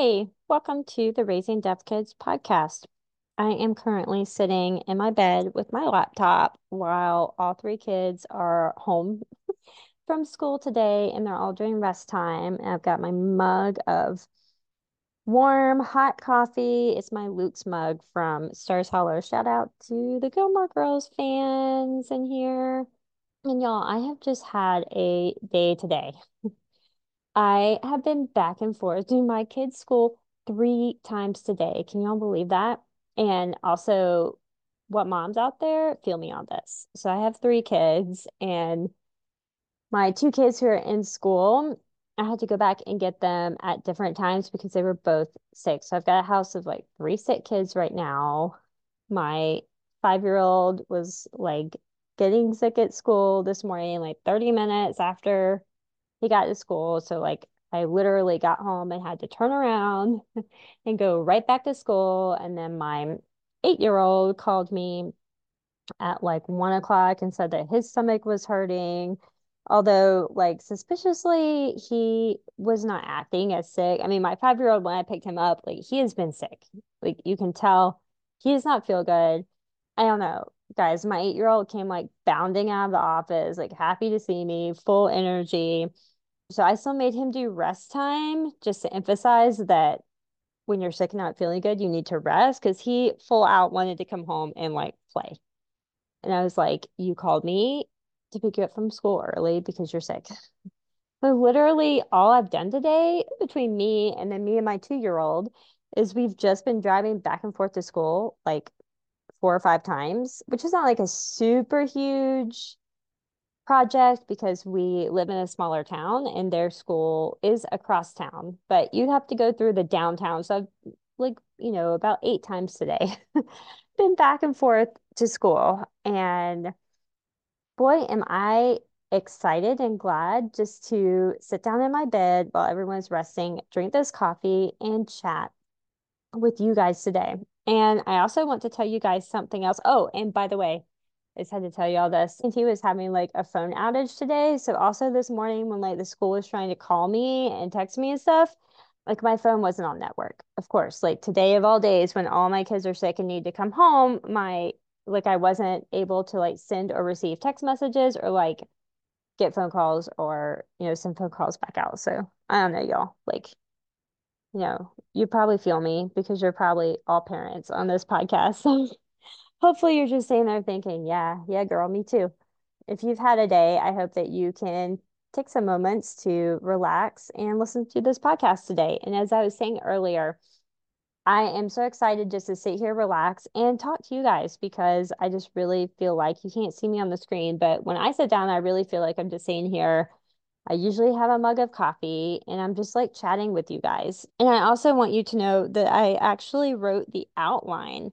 Hey, welcome to the Raising Deaf Kids podcast. I am currently sitting in my bed with my laptop while all three kids are home from school today and they're all doing rest time. And I've got my mug of warm, hot coffee. It's my Luke's mug from Stars Hollow. Shout out to the Gilmore Girls fans in here. And y'all, I have just had a day today. I have been back and forth to my kids' school three times today. Can y'all believe that? And also, what moms out there feel me on this. So I have three kids, and my two kids who are in school, I had to go back and get them at different times because they were both sick. So I've got a house of like three sick kids right now. My five year old was like getting sick at school this morning, like 30 minutes after he got to school. So like I literally got home and had to turn around and go right back to school. And then my eight year old called me at like one o'clock and said that his stomach was hurting. Although, like, suspiciously, he was not acting as sick. I mean, my five year old, when I picked him up, like, he has been sick. Like, you can tell he does not feel good. I don't know, guys. My eight year old came like bounding out of the office, like, happy to see me, full energy so I still made him do rest time just to emphasize that when you're sick and not feeling good, you need to rest because he full out wanted to come home and like play. And I was like, You called me to pick you up from school early because you're sick. But literally, all I've done today between me and then me and my two year old is we've just been driving back and forth to school like four or five times, which is not like a super huge project because we live in a smaller town and their school is across town, but you'd have to go through the downtown. So I've like, you know, about eight times today been back and forth to school. And boy, am I excited and glad just to sit down in my bed while everyone's resting, drink this coffee, and chat with you guys today. And I also want to tell you guys something else. Oh, and by the way, I just had to tell you all this. AT&T was having like a phone outage today. So also this morning when like the school was trying to call me and text me and stuff, like my phone wasn't on network. Of course, like today of all days when all my kids are sick and need to come home, my like I wasn't able to like send or receive text messages or like get phone calls or you know send phone calls back out. So I don't know, y'all. Like, you know, you probably feel me because you're probably all parents on this podcast. hopefully you're just sitting there thinking, yeah, yeah, girl, me too. If you've had a day, I hope that you can take some moments to relax and listen to this podcast today. And as I was saying earlier, I am so excited just to sit here, relax, and talk to you guys because I just really feel like you can't see me on the screen. But when I sit down, I really feel like I'm just sitting here. I usually have a mug of coffee and I'm just like chatting with you guys. And I also want you to know that I actually wrote the outline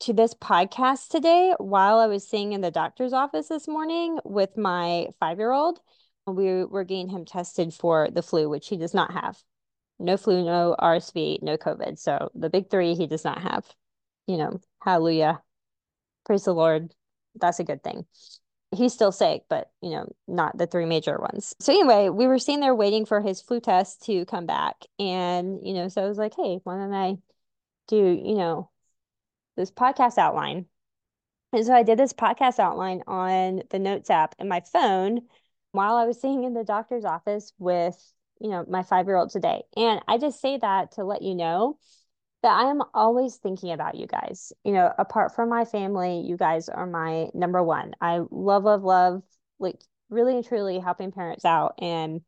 to this podcast today while I was sitting in the doctor's office this morning with my five year old. We were getting him tested for the flu, which he does not have. No flu, no RSV, no COVID. So the big three he does not have. You know, hallelujah. Praise the Lord. That's a good thing. He's still sick, but you know, not the three major ones. So anyway, we were sitting there waiting for his flu test to come back. And, you know, so I was like, hey, why don't I do, you know, this podcast outline. And so I did this podcast outline on the Notes app in my phone while I was sitting in the doctor's office with, you know, my five year old today. And I just say that to let you know that I am always thinking about you guys. You know, apart from my family, you guys are my number one. I love, love, love, like really and truly helping parents out. And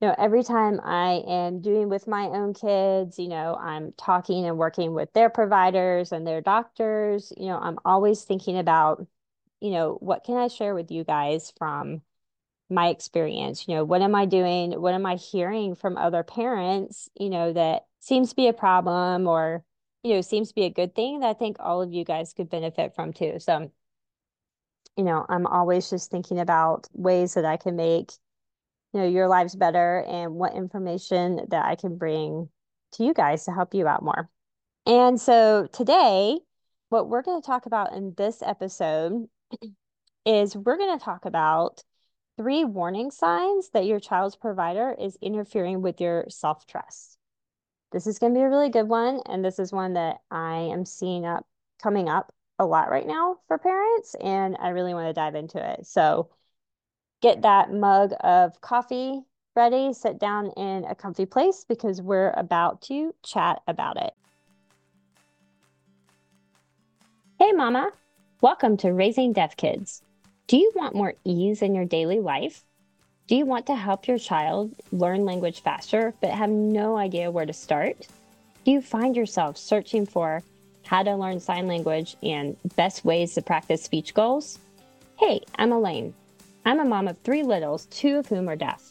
you know, every time I am doing with my own kids, you know, I'm talking and working with their providers and their doctors, you know, I'm always thinking about, you know, what can I share with you guys from my experience? You know, what am I doing? What am I hearing from other parents, you know, that seems to be a problem or, you know, seems to be a good thing that I think all of you guys could benefit from too. So, you know, I'm always just thinking about ways that I can make you know your lives better and what information that I can bring to you guys to help you out more. And so today, what we're going to talk about in this episode is we're going to talk about three warning signs that your child's provider is interfering with your self trust. this is going to be a really good one. And this is one that I am seeing up coming up a lot right now for parents. And I really want to dive into it. So get that mug of coffee ready, sit down in a comfy place because we're about to chat about it. Hey, Mama. Welcome to Raising Deaf Kids. Do you want more ease in your daily life? Do you want to help your child learn language faster but have no idea where to start? Do you find yourself searching for how to learn sign language and best ways to practice speech goals? Hey, I'm Alaine. I'm a mom of three littles, two of whom are deaf.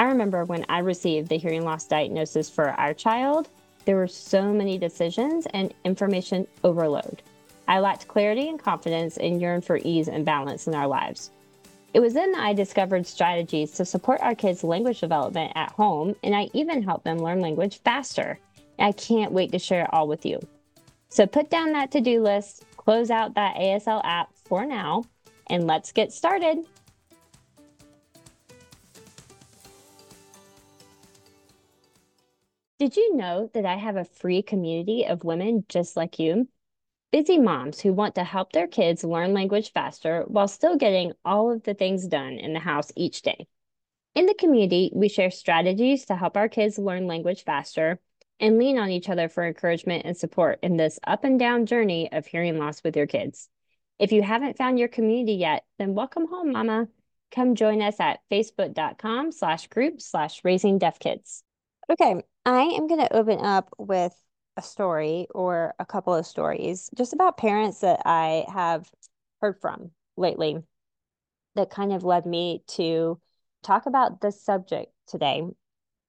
I remember when I received the hearing loss diagnosis for our child, there were so many decisions and information overload. I lacked clarity and confidence and yearned for ease and balance in our lives. It was then that I discovered strategies to support our kids' language development at home, and I even helped them learn language faster. I can't wait to share it all with you. So put down that to do list, close out that ASL app for now, and let's get started. Did you know that I have a free community of women just like you? Busy moms who want to help their kids learn language faster while still getting all of the things done in the house each day. In the community, we share strategies to help our kids learn language faster and lean on each other for encouragement and support in this up and down journey of hearing loss with your kids. If you haven't found your community yet, then welcome home, mama. Come join us at facebook.com slash group slash raising deaf kids. Okay, I am going to open up with a story or a couple of stories just about parents that I have heard from lately that kind of led me to talk about this subject today.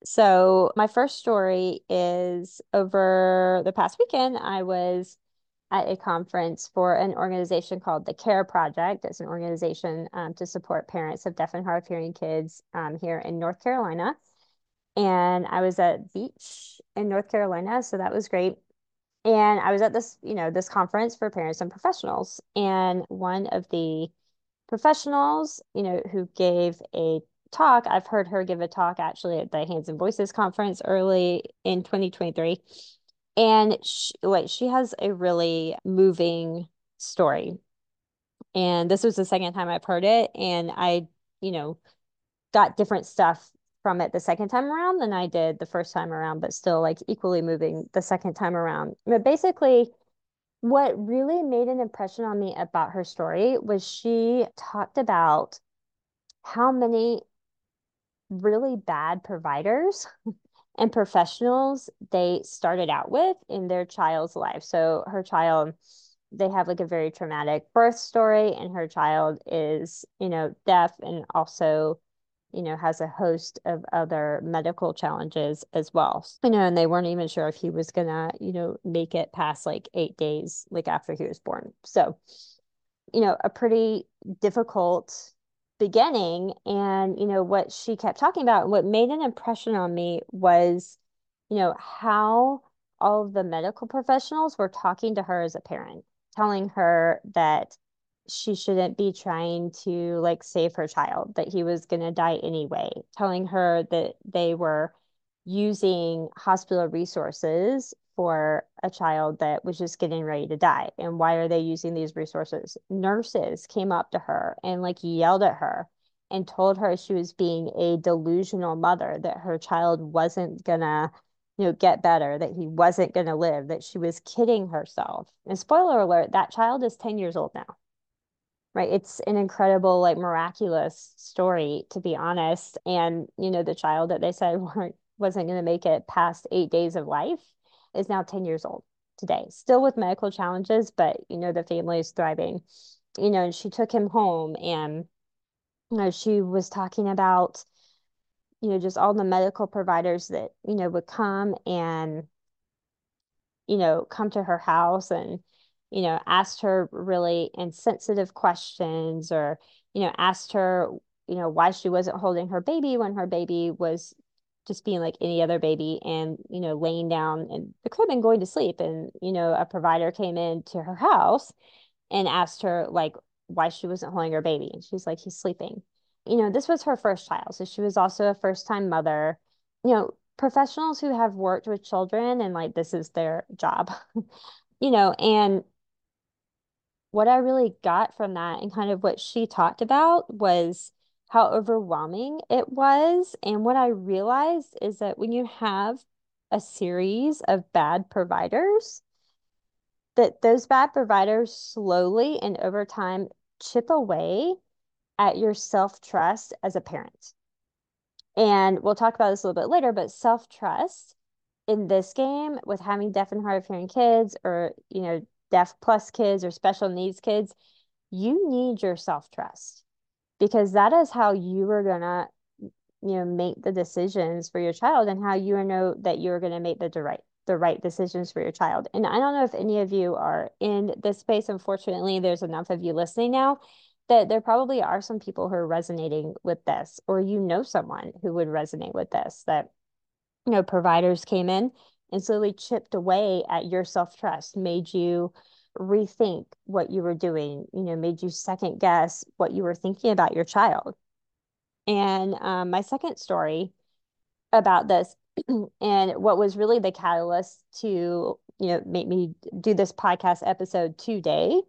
So, my first story is over the past weekend, I was at a conference for an organization called the CARE Project. It's an organization um, to support parents of deaf and hard of hearing kids um, here in North Carolina and I was at Beach in North Carolina, so that was great. And I was at this, you know, this conference for parents and professionals, and one of the professionals, you know, who gave a talk, I've heard her give a talk actually at the Hands and Voices conference early in 2023. And she, like she has a really moving story. And this was the second time I've heard it. And I, you know, got different stuff from it the second time around than I did the first time around, but still like equally moving the second time around. But basically, what really made an impression on me about her story was she talked about how many really bad providers and professionals they started out with in their child's life. So her child they have like a very traumatic birth story and her child is, you know, deaf and also you know, has a host of other medical challenges as well. You know, and they weren't even sure if he was gonna, you know, make it past like eight days, like after he was born. So, you know, a pretty difficult beginning. And, you know, what she kept talking about, what made an impression on me was, you know, how all of the medical professionals were talking to her as a parent, telling her that she shouldn't be trying to like save her child, that he was going to die anyway, telling her that they were using hospital resources for a child that was just getting ready to die. And why are they using these resources? Nurses came up to her and like yelled at her and told her she was being a delusional mother, that her child wasn't gonna, you know, get better, that he wasn't gonna live, that she was kidding herself. And spoiler alert, that child is 10 years old now right? It's an incredible like miraculous story to be honest. And you know the child that they said weren't wasn't going to make it past eight days of life is now 10 years old today still with medical challenges but you know the family is thriving. You know and she took him home and you know she was talking about you know just all the medical providers that you know would come and you know come to her house and you know, asked her really insensitive questions or, you know, asked her, you know, why she wasn't holding her baby when her baby was just being like any other baby and, you know, laying down in the crib and going to sleep. And, you know, a provider came into her house and asked her like why she wasn't holding her baby. And she's like, he's sleeping. You know, this was her first child. So she was also a first time mother. You know, professionals who have worked with children and like this is their job, you know, and what I really got from that and kind of what she talked about was how overwhelming it was. And what I realized is that when you have a series of bad providers, that those bad providers slowly and over time chip away at your self trust as a parent. And we'll talk about this a little bit later, but self trust in this game with having deaf and hard of hearing kids or, you know, deaf plus kids or special needs kids, you need your self trust because that is how you are going to, you know, make the decisions for your child and how you know that you're going to make the right the right decisions for your child. And I don't know if any of you are in this space. Unfortunately, there's enough of you listening now that there probably are some people who are resonating with this, or you know someone who would resonate with this, that, you know, providers came in and slowly chipped away at your self trust, made you rethink what you were doing, you know, made you second guess what you were thinking about your child. And um, my second story about this and what was really the catalyst to you know make me do this podcast episode today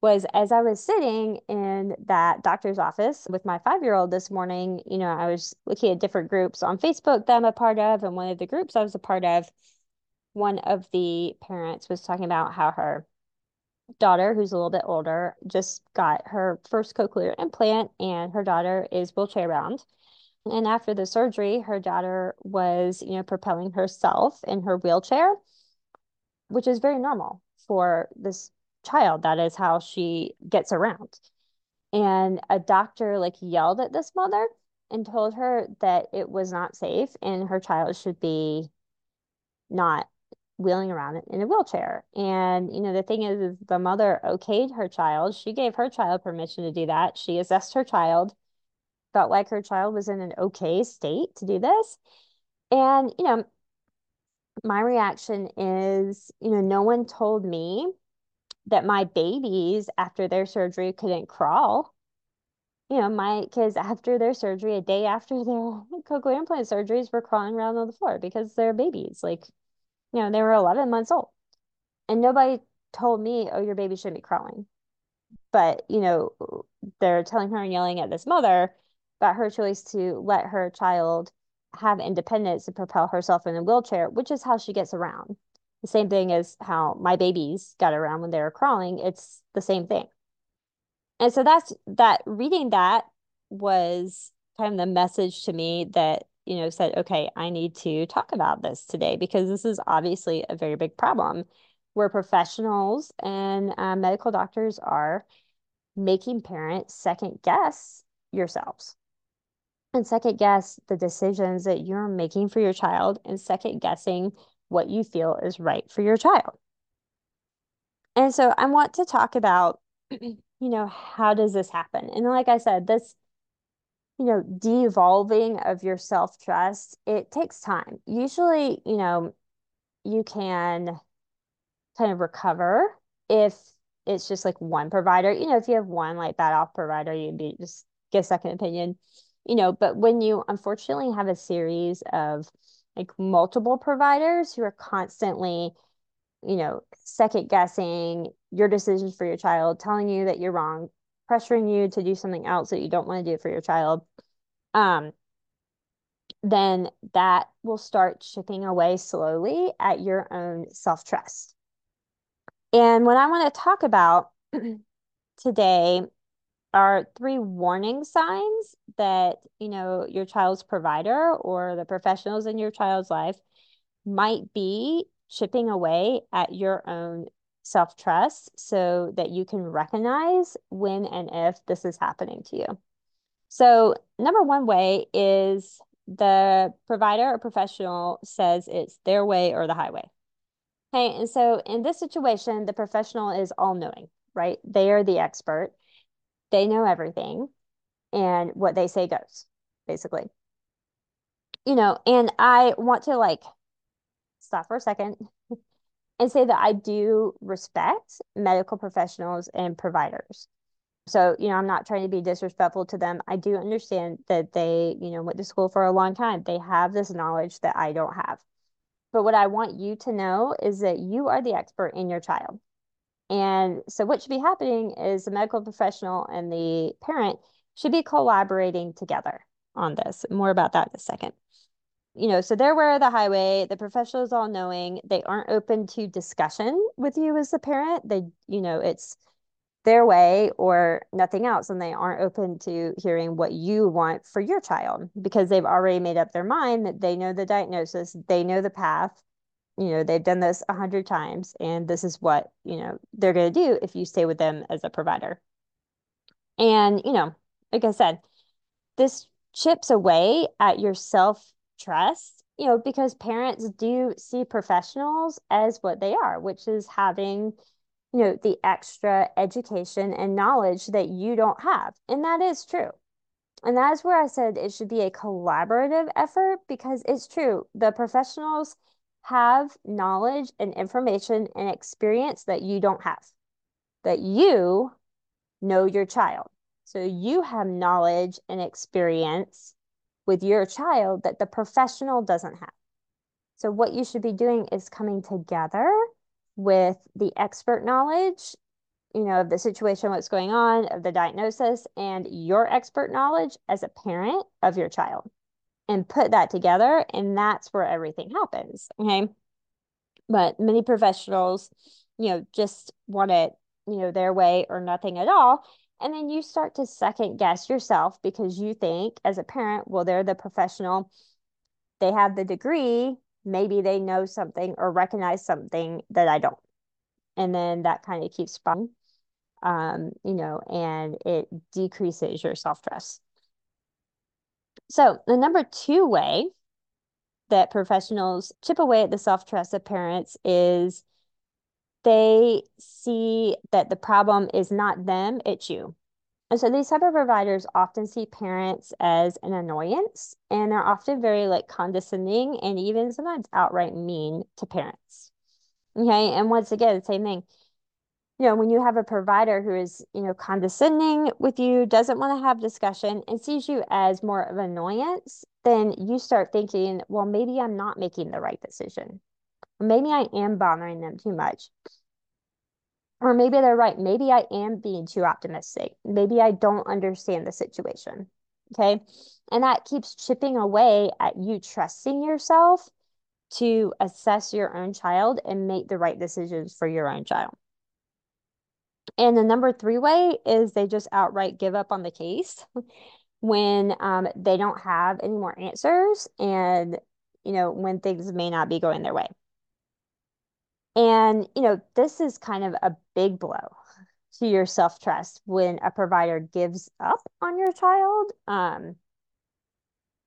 was as I was sitting in that doctor's office with my five year old this morning, you know, I was looking at different groups on Facebook that I'm a part of. And one of the groups I was a part of, one of the parents was talking about how her daughter, who's a little bit older, just got her first cochlear implant, and her daughter is wheelchair bound. And after the surgery, her daughter was, you know, propelling herself in her wheelchair, which is very normal for this child. That is how she gets around. And a doctor like yelled at this mother and told her that it was not safe and her child should be not wheeling around in a wheelchair. And, you know, the thing is, is the mother okayed her child. She gave her child permission to do that. She assessed her child felt like her child was in an okay state to do this. And, you know, my reaction is, you know, no one told me that my babies after their surgery couldn't crawl. You know, my kids after their surgery, a day after their cochlear implant surgeries, were crawling around on the floor because they're babies. Like, you know, they were 11 months old. And nobody told me, oh, your baby shouldn't be crawling. But, you know, they're telling her and yelling at this mother about her choice to let her child have independence and propel herself in a wheelchair, which is how she gets around. The same thing as how my babies got around when they were crawling. It's the same thing. And so that's that reading that was kind of the message to me that, you know, said, okay, I need to talk about this today because this is obviously a very big problem where professionals and uh, medical doctors are making parents second guess yourselves and second guess the decisions that you're making for your child and second guessing what you feel is right for your child. And so I want to talk about, you know, how does this happen? And like I said, this, you know, devolving of your self trust, it takes time. Usually, you know, you can kind of recover if it's just like one provider. You know, if you have one like bad off provider, you'd be just get second opinion you know, but when you unfortunately have a series of like multiple providers who are constantly, you know, second guessing your decisions for your child, telling you that you're wrong, pressuring you to do something else that you don't want to do for your child, um, then that will start chipping away slowly at your own self trust. And what I want to talk about today are three warning signs that you know your child's provider or the professionals in your child's life might be chipping away at your own self-trust so that you can recognize when and if this is happening to you. So number one way is the provider or professional says it's their way or the highway. Okay and so in this situation the professional is all knowing right? They are the expert they know everything and what they say goes, basically. You know, and I want to like stop for a second and say that I do respect medical professionals and providers. So, you know, I'm not trying to be disrespectful to them. I do understand that they, you know, went to school for a long time. They have this knowledge that I don't have. But what I want you to know is that you are the expert in your child. And so what should be happening is the medical professional and the parent should be collaborating together on this. More about that in a second. You know, so they're aware of the highway, the professionals all knowing, they aren't open to discussion with you as the parent. They, you know, it's their way or nothing else and they aren't open to hearing what you want for your child because they've already made up their mind that they know the diagnosis they know the path you know they've done this a hundred times and this is what you know they're going to do if you stay with them as a provider and you know like i said this chips away at your self trust you know because parents do see professionals as what they are which is having you know, the extra education and knowledge that you don't have. And that is true. And that is where I said it should be a collaborative effort because it's true. The professionals have knowledge and information and experience that you don't have, that you know your child. So you have knowledge and experience with your child that the professional doesn't have. So what you should be doing is coming together with the expert knowledge, you know, of the situation, what's going on, of the diagnosis, and your expert knowledge as a parent of your child and put that together. And that's where everything happens. Okay. But many professionals, you know, just want it, you know, their way or nothing at all. And then you start to second guess yourself because you think as a parent, well, they're the professional, they have the degree, maybe they know something or recognize something that I don't. And then that kind of keeps fun, um, you know, and it decreases your self trust. So, the number two way that professionals chip away at the self trust of parents is they see that the problem is not them, it's you. And so these type of providers often see parents as an annoyance and they're often very like condescending and even sometimes outright mean to parents. Okay. And once again, the same thing. You know, when you have a provider who is, you know, condescending with you, doesn't want to have discussion and sees you as more of an annoyance, then you start thinking, well, maybe I'm not making the right decision. Maybe I am bothering them too much or maybe they're right. Maybe I am being too optimistic. Maybe I don't understand the situation. Okay. And that keeps chipping away at you trusting yourself to assess your own child and make the right decisions for your own child. And the number three way is they just outright give up on the case when um, they don't have any more answers and, you know, when things may not be going their way. And, you know, this is kind of a big blow to your self trust when a provider gives up on your child. Um,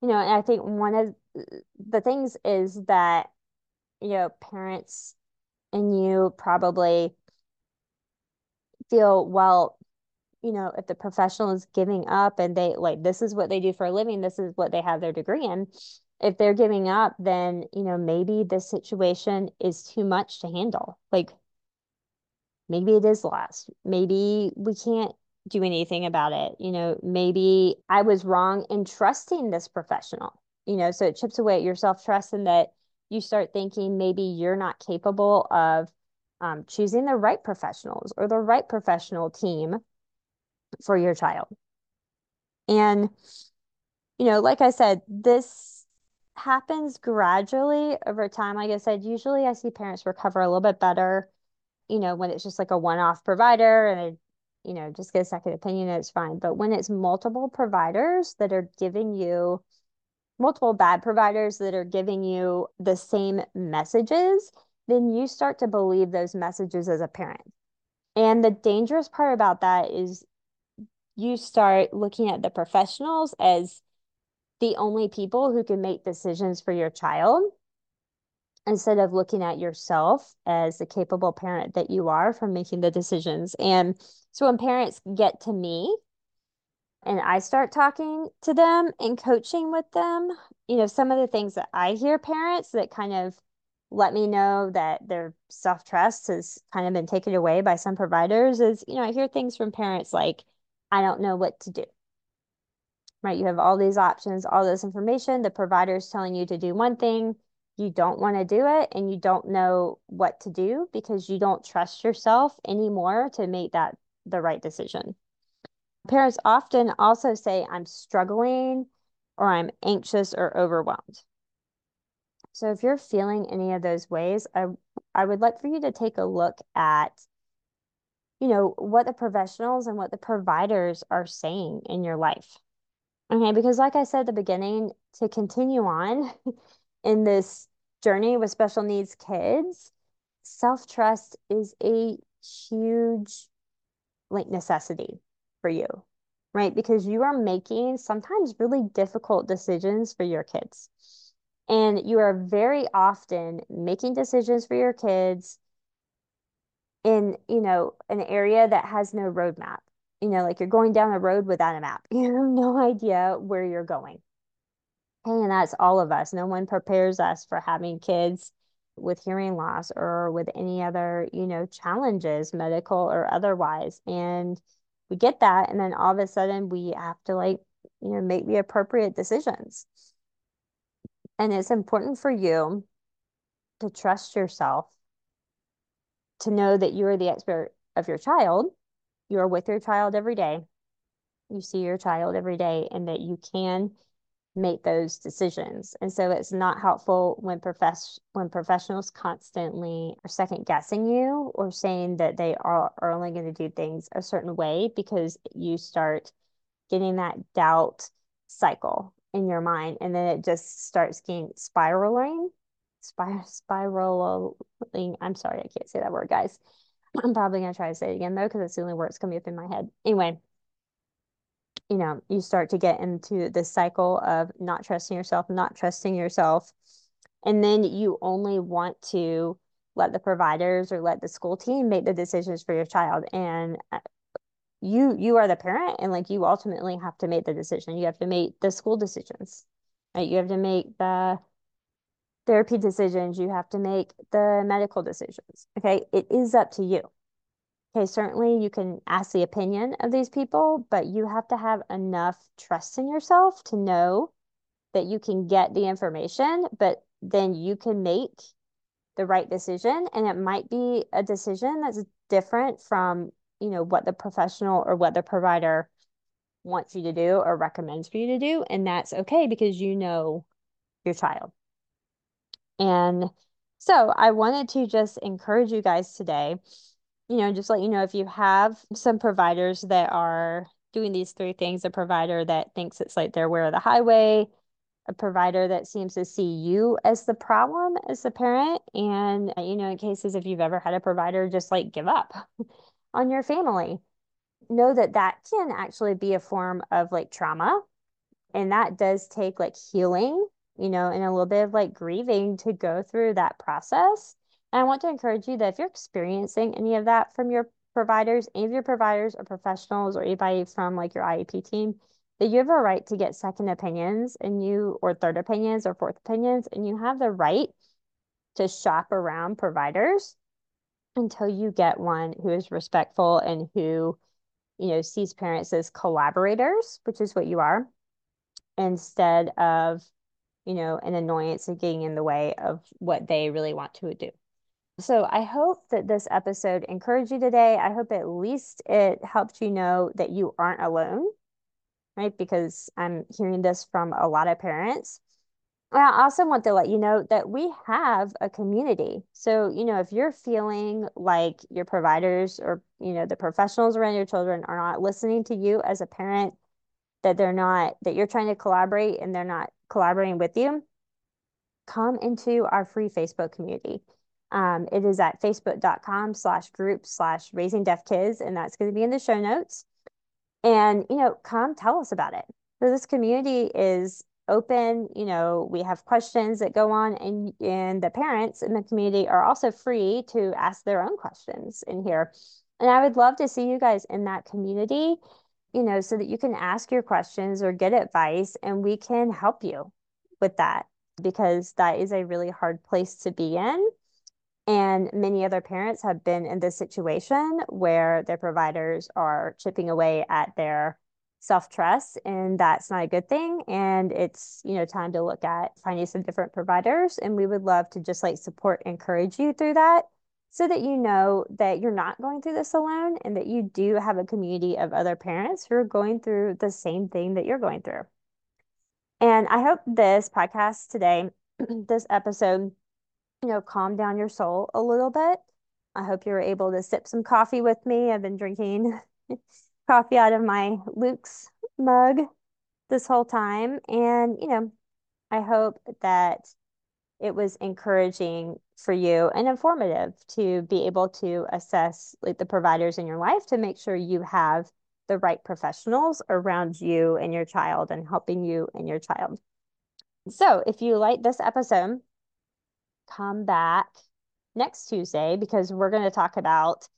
you know, and I think one of the things is that, you know, parents and you probably feel, well, you know, if the professional is giving up and they like, this is what they do for a living, this is what they have their degree in, if they're giving up, then, you know, maybe this situation is too much to handle. Like maybe it is lost. Maybe we can't do anything about it. You know, maybe I was wrong in trusting this professional, you know, so it chips away at your self trust and that you start thinking maybe you're not capable of um, choosing the right professionals or the right professional team for your child. And, you know, like I said, this happens gradually over time. Like I said, usually I see parents recover a little bit better, you know, when it's just like a one-off provider and it, you know, just get a second opinion, it's fine. But when it's multiple providers that are giving you multiple bad providers that are giving you the same messages, then you start to believe those messages as a parent. And the dangerous part about that is you start looking at the professionals as the only people who can make decisions for your child instead of looking at yourself as the capable parent that you are from making the decisions. And so when parents get to me and I start talking to them and coaching with them, you know, some of the things that I hear parents that kind of let me know that their self trust has kind of been taken away by some providers is, you know, I hear things from parents like, I don't know what to do. Right? You have all these options, all this information. The provider is telling you to do one thing. You don't want to do it and you don't know what to do because you don't trust yourself anymore to make that the right decision. Parents often also say, I'm struggling or I'm anxious or overwhelmed. So if you're feeling any of those ways, I, I would like for you to take a look at, you know, what the professionals and what the providers are saying in your life. Okay, because like I said at the beginning, to continue on in this journey with special needs kids, self-trust is a huge like necessity for you, right? Because you are making sometimes really difficult decisions for your kids. And you are very often making decisions for your kids in, you know, an area that has no roadmap. You know, like you're going down a road without a map. You have no idea where you're going. And that's all of us. No one prepares us for having kids with hearing loss or with any other, you know, challenges, medical or otherwise. And we get that. And then all of a sudden we have to like, you know, make the appropriate decisions. And it's important for you to trust yourself, to know that you are the expert of your child. You are with your child every day. You see your child every day, and that you can make those decisions. And so it's not helpful when profess when professionals constantly are second guessing you or saying that they are, are only going to do things a certain way because you start getting that doubt cycle in your mind and then it just starts getting spiraling spir- spiraling i'm sorry i can't say that word guys i'm probably going to try to say it again though because it's the only word that's coming up in my head anyway you know, you start to get into this cycle of not trusting yourself, not trusting yourself. And then you only want to let the providers or let the school team make the decisions for your child. And uh, you you are the parent and like you ultimately have to make the decision. You have to make the school decisions. Right? You have to make the therapy decisions, you have to make the medical decisions. Okay? It is up to you. Okay, certainly you can ask the opinion of these people, but you have to have enough trust in yourself to know that you can get the information, but then you can make the right decision. And it might be a decision that's different from, you know, what the professional or what the provider wants you to do or recommends for you to do. And that's okay because you know your child. And so I wanted to just encourage you guys today you know, just let you know if you have some providers that are doing these three things, a provider that thinks it's like they're aware of the highway, a provider that seems to see you as the problem as the parent. And, you know, in cases if you've ever had a provider just like give up on your family, know that that can actually be a form of like trauma. And that does take like healing, you know, and a little bit of like grieving to go through that process. And I want to encourage you that if you're experiencing any of that from your providers, any of your providers or professionals or anybody from like your IEP team, that you have a right to get second opinions and you or third opinions or fourth opinions, and you have the right to shop around providers until you get one who is respectful and who, you know, sees parents as collaborators, which is what you are, instead of, you know, an annoyance and getting in the way of what they really want to do. So I hope that this episode encouraged you today. I hope at least it helped you know that you aren't alone, right? Because I'm hearing this from a lot of parents. I also want to let you know that we have a community. So, you know, if you're feeling like your providers or, you know, the professionals around your children are not listening to you as a parent, that they're not, that you're trying to collaborate and they're not collaborating with you, come into our free Facebook community. Um, it is at facebook.com slash group slash raising deaf kids, and that's going to be in the show notes. And, you know, come tell us about it. So this community is open, you know, we have questions that go on and, and the parents in the community are also free to ask their own questions in here. And I would love to see you guys in that community, you know, so that you can ask your questions or get advice and we can help you with that because that is a really hard place to be in And many other parents have been in this situation where their providers are chipping away at their self-trust and that's not a good thing and it's you know time to look at finding some different providers and we would love to just like support encourage you through that so that you know that you're not going through this alone and that you do have a community of other parents who are going through the same thing that you're going through. And i hope this podcast today this episode you know calm down your soul a little bit. I hope you were able to sip some coffee with me. I've been drinking coffee out of my Luke's mug this whole time. And, you know, I hope that it was encouraging for you and informative to be able to assess like the providers in your life to make sure you have the right professionals around you and your child and helping you and your child. So, if you like this episode, come back next Tuesday because we're going to talk about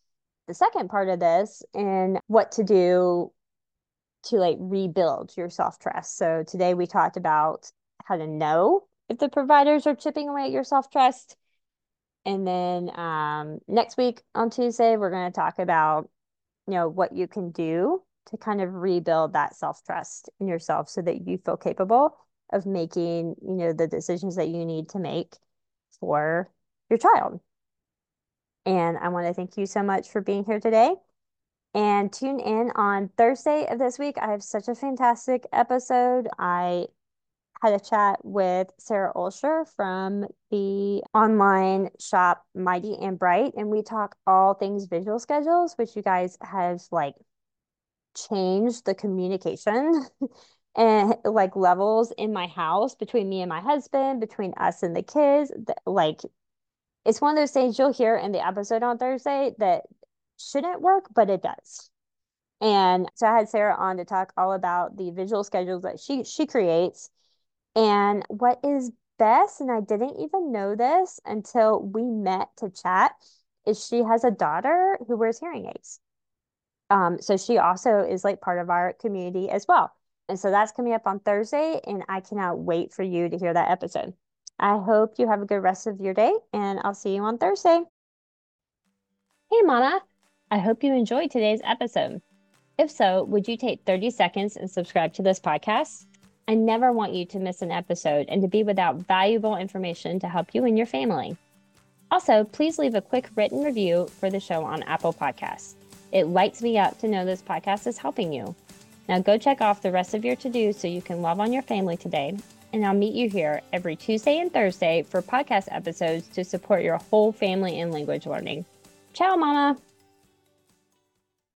the second part of this and what to do to like rebuild your self trust. So today we talked about how to know if the providers are chipping away at your self trust. And then um, next week on Tuesday, we're going to talk about, you know, what you can do to kind of rebuild that self trust in yourself so that you feel capable of making, you know, the decisions that you need to make for your child. And I want to thank you so much for being here today. And tune in on Thursday of this week. I have such a fantastic episode. I had a chat with Sarah Olsher from the online shop Mighty and Bright, and we talk all things visual schedules, which you guys have like changed the communication and like levels in my house between me and my husband, between us and the kids. Like it's one of those things you'll hear in the episode on Thursday that shouldn't work, but it does. And so I had Sarah on to talk all about the visual schedules that she she creates and what is best and I didn't even know this until we met to chat is she has a daughter who wears hearing aids. Um so she also is like part of our community as well. And so that's coming up on Thursday and I cannot wait for you to hear that episode. I hope you have a good rest of your day, and I'll see you on Thursday. Hey, Mama. I hope you enjoyed today's episode. If so, would you take 30 seconds and subscribe to this podcast? I never want you to miss an episode and to be without valuable information to help you and your family. Also, please leave a quick written review for the show on Apple Podcasts. It lights me up to know this podcast is helping you. Now go check off the rest of your to do so you can love on your family today and I'll meet you here every Tuesday and Thursday for podcast episodes to support your whole family in language learning. Ciao, Mama!